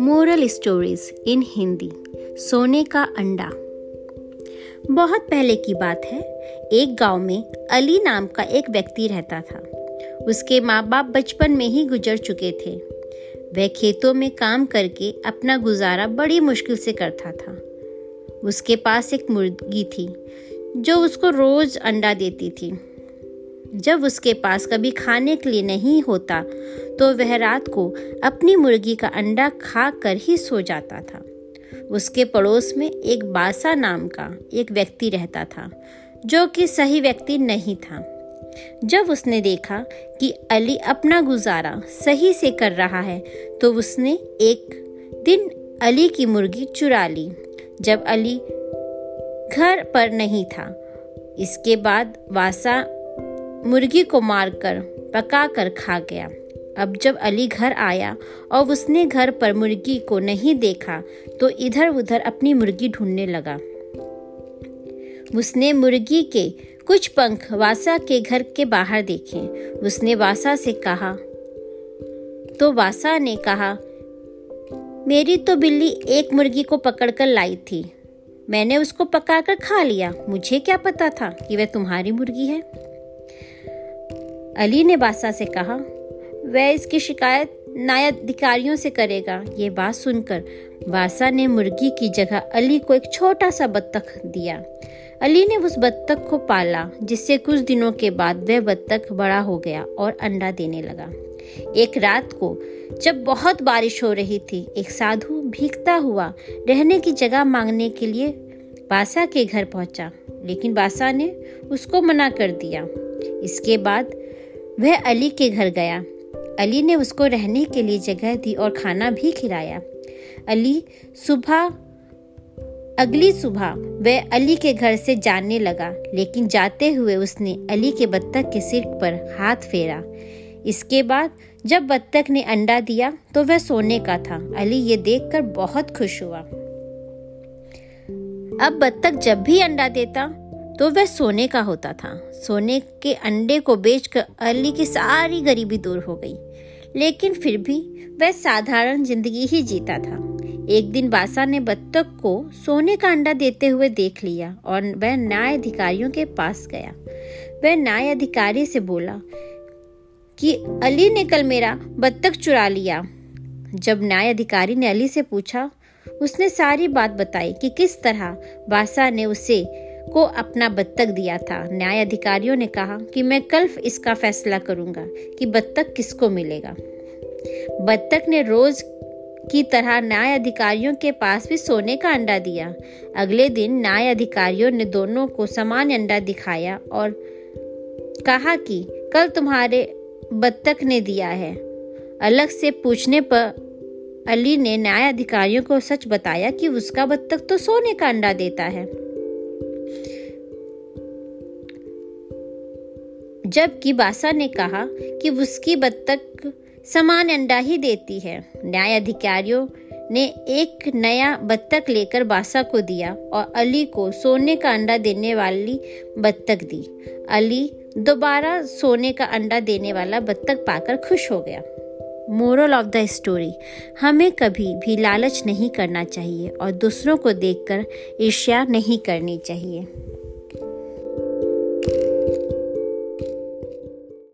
Moral stories in Hindi सोने का अंडा। बहुत पहले की बात है। एक गाँव में अली नाम का एक व्यक्ति रहता था। उसके माँ बाप बचपन में ही गुजर चुके थे। वह खेतों में काम करके अपना गुजारा बड़ी मुश्किल से करता था। उसके पास एक मुर्गी थी, जो उसको रोज अंडा देती थी। जब उसके पास कभी खाने के लिए नहीं होता तो वह रात को अपनी मुर्गी का अंडा खा कर ही सो जाता था। उसके पड़ोस में एक बासा नाम का एक व्यक्ति रहता था, जो कि सही व्यक्ति नहीं था। जब उसने देखा कि अली अपना गुजारा सही से कर रहा है तो उसने एक दिन अली की मुर्गी चुरा ली। जब अली घर पर नहीं था, इसके बाद वासा मुर्गी को मारकर पका कर खा गया। अब जब अली घर आया और उसने घर पर मुर्गी को नहीं देखा तो इधर उधर अपनी मुर्गी ढूँढने लगा। उसने मुर्गी के कुछ पंख वासा के घर के बाहर देखे। उसने वासा से कहा तो वासा ने कहा, मेरी तो बिल्ली एक मुर्गी को पकड़कर लाई थी। मैंने उसको पकाकर खा लिया। मुझे क्या पता था कि वह तुम्हारी मुर्गी है? अली ने बासा से कहा, वह इसकी शिकायत नायब अधिकारियों से करेगा। ये बात सुनकर बासा ने मुर्गी की जगह अली को एक छोटा सा बत्तख दिया। अली ने उस बत्तख को पाला, जिससे कुछ दिनों के बाद वह बत्तख बड़ा हो गया और अंडा देने लगा। एक रात को, जब बहुत बारिश हो रही थी, एक साधु भीगता हुआ रहने की जगह मांगने के लिए बासा के घर पहुँचा, लेकिन बासा ने उसको मना कर दिया। इसके बाद वह अली के घर गया। अली ने उसको रहने के लिए जगह दी और खाना भी खिलाया। अली सुबह, अगली सुबह वह अली के घर से जाने लगा, लेकिन जाते हुए उसने अली के बत्तख के सिर पर हाथ फेरा। इसके बाद जब बत्तख ने अंडा दिया तो वह सोने का था। अली ये देखकर बहुत खुश हुआ। अब बत्तख जब भी अंडा देता तो वह सोने का होता था। सोने के अंडे को बेचकर अली की सारी गरीबी दूर हो गई। लेकिन फिर भी वह साधारण ज़िंदगी ही जीता था। एक दिन बासा ने बत्तख को सोने का अंडा देते हुए देख लिया और वह न्याय अधिकारियों के पास गया। वह न्याय अधिकारी से बोला कि अली ने कल मेरा बत्तख चुरा लिया। जब न्याय अधिकारी ने अली से पूछा, उसने सारी बात बताई कि किस तरह बासा ने उसे को अपना बत्तख दिया था। न्याय अधिकारियों ने कहा कि मैं कल इसका फैसला करूँगा कि बत्तख किसको मिलेगा। बत्तख ने रोज की तरह न्याय अधिकारियों के पास भी सोने का अंडा दिया। अगले दिन न्याय अधिकारियों ने दोनों को समान अंडा दिखाया और कहा कि कल तुम्हारे बत्तख ने दिया है। अलग से पूछने पर अली ने न्याय अधिकारियों को सच बताया कि उसका बत्तख तो सोने का अंडा देता है। जबकि बासा ने कहा कि उसकी बत्तख समान अंडा ही देती है। न्याय अधिकारियों ने एक नया बत्तख लेकर बासा को दिया और अली को सोने का अंडा देने वाली बत्तख दी। अली दोबारा सोने का अंडा देने वाला बत्तख पाकर खुश हो गया। मोरल ऑफ़ द स्टोरी, हमें कभी भी लालच नहीं करना चाहिए और दूसरों को देखकर ईर्ष्या नहीं करनी चाहिए।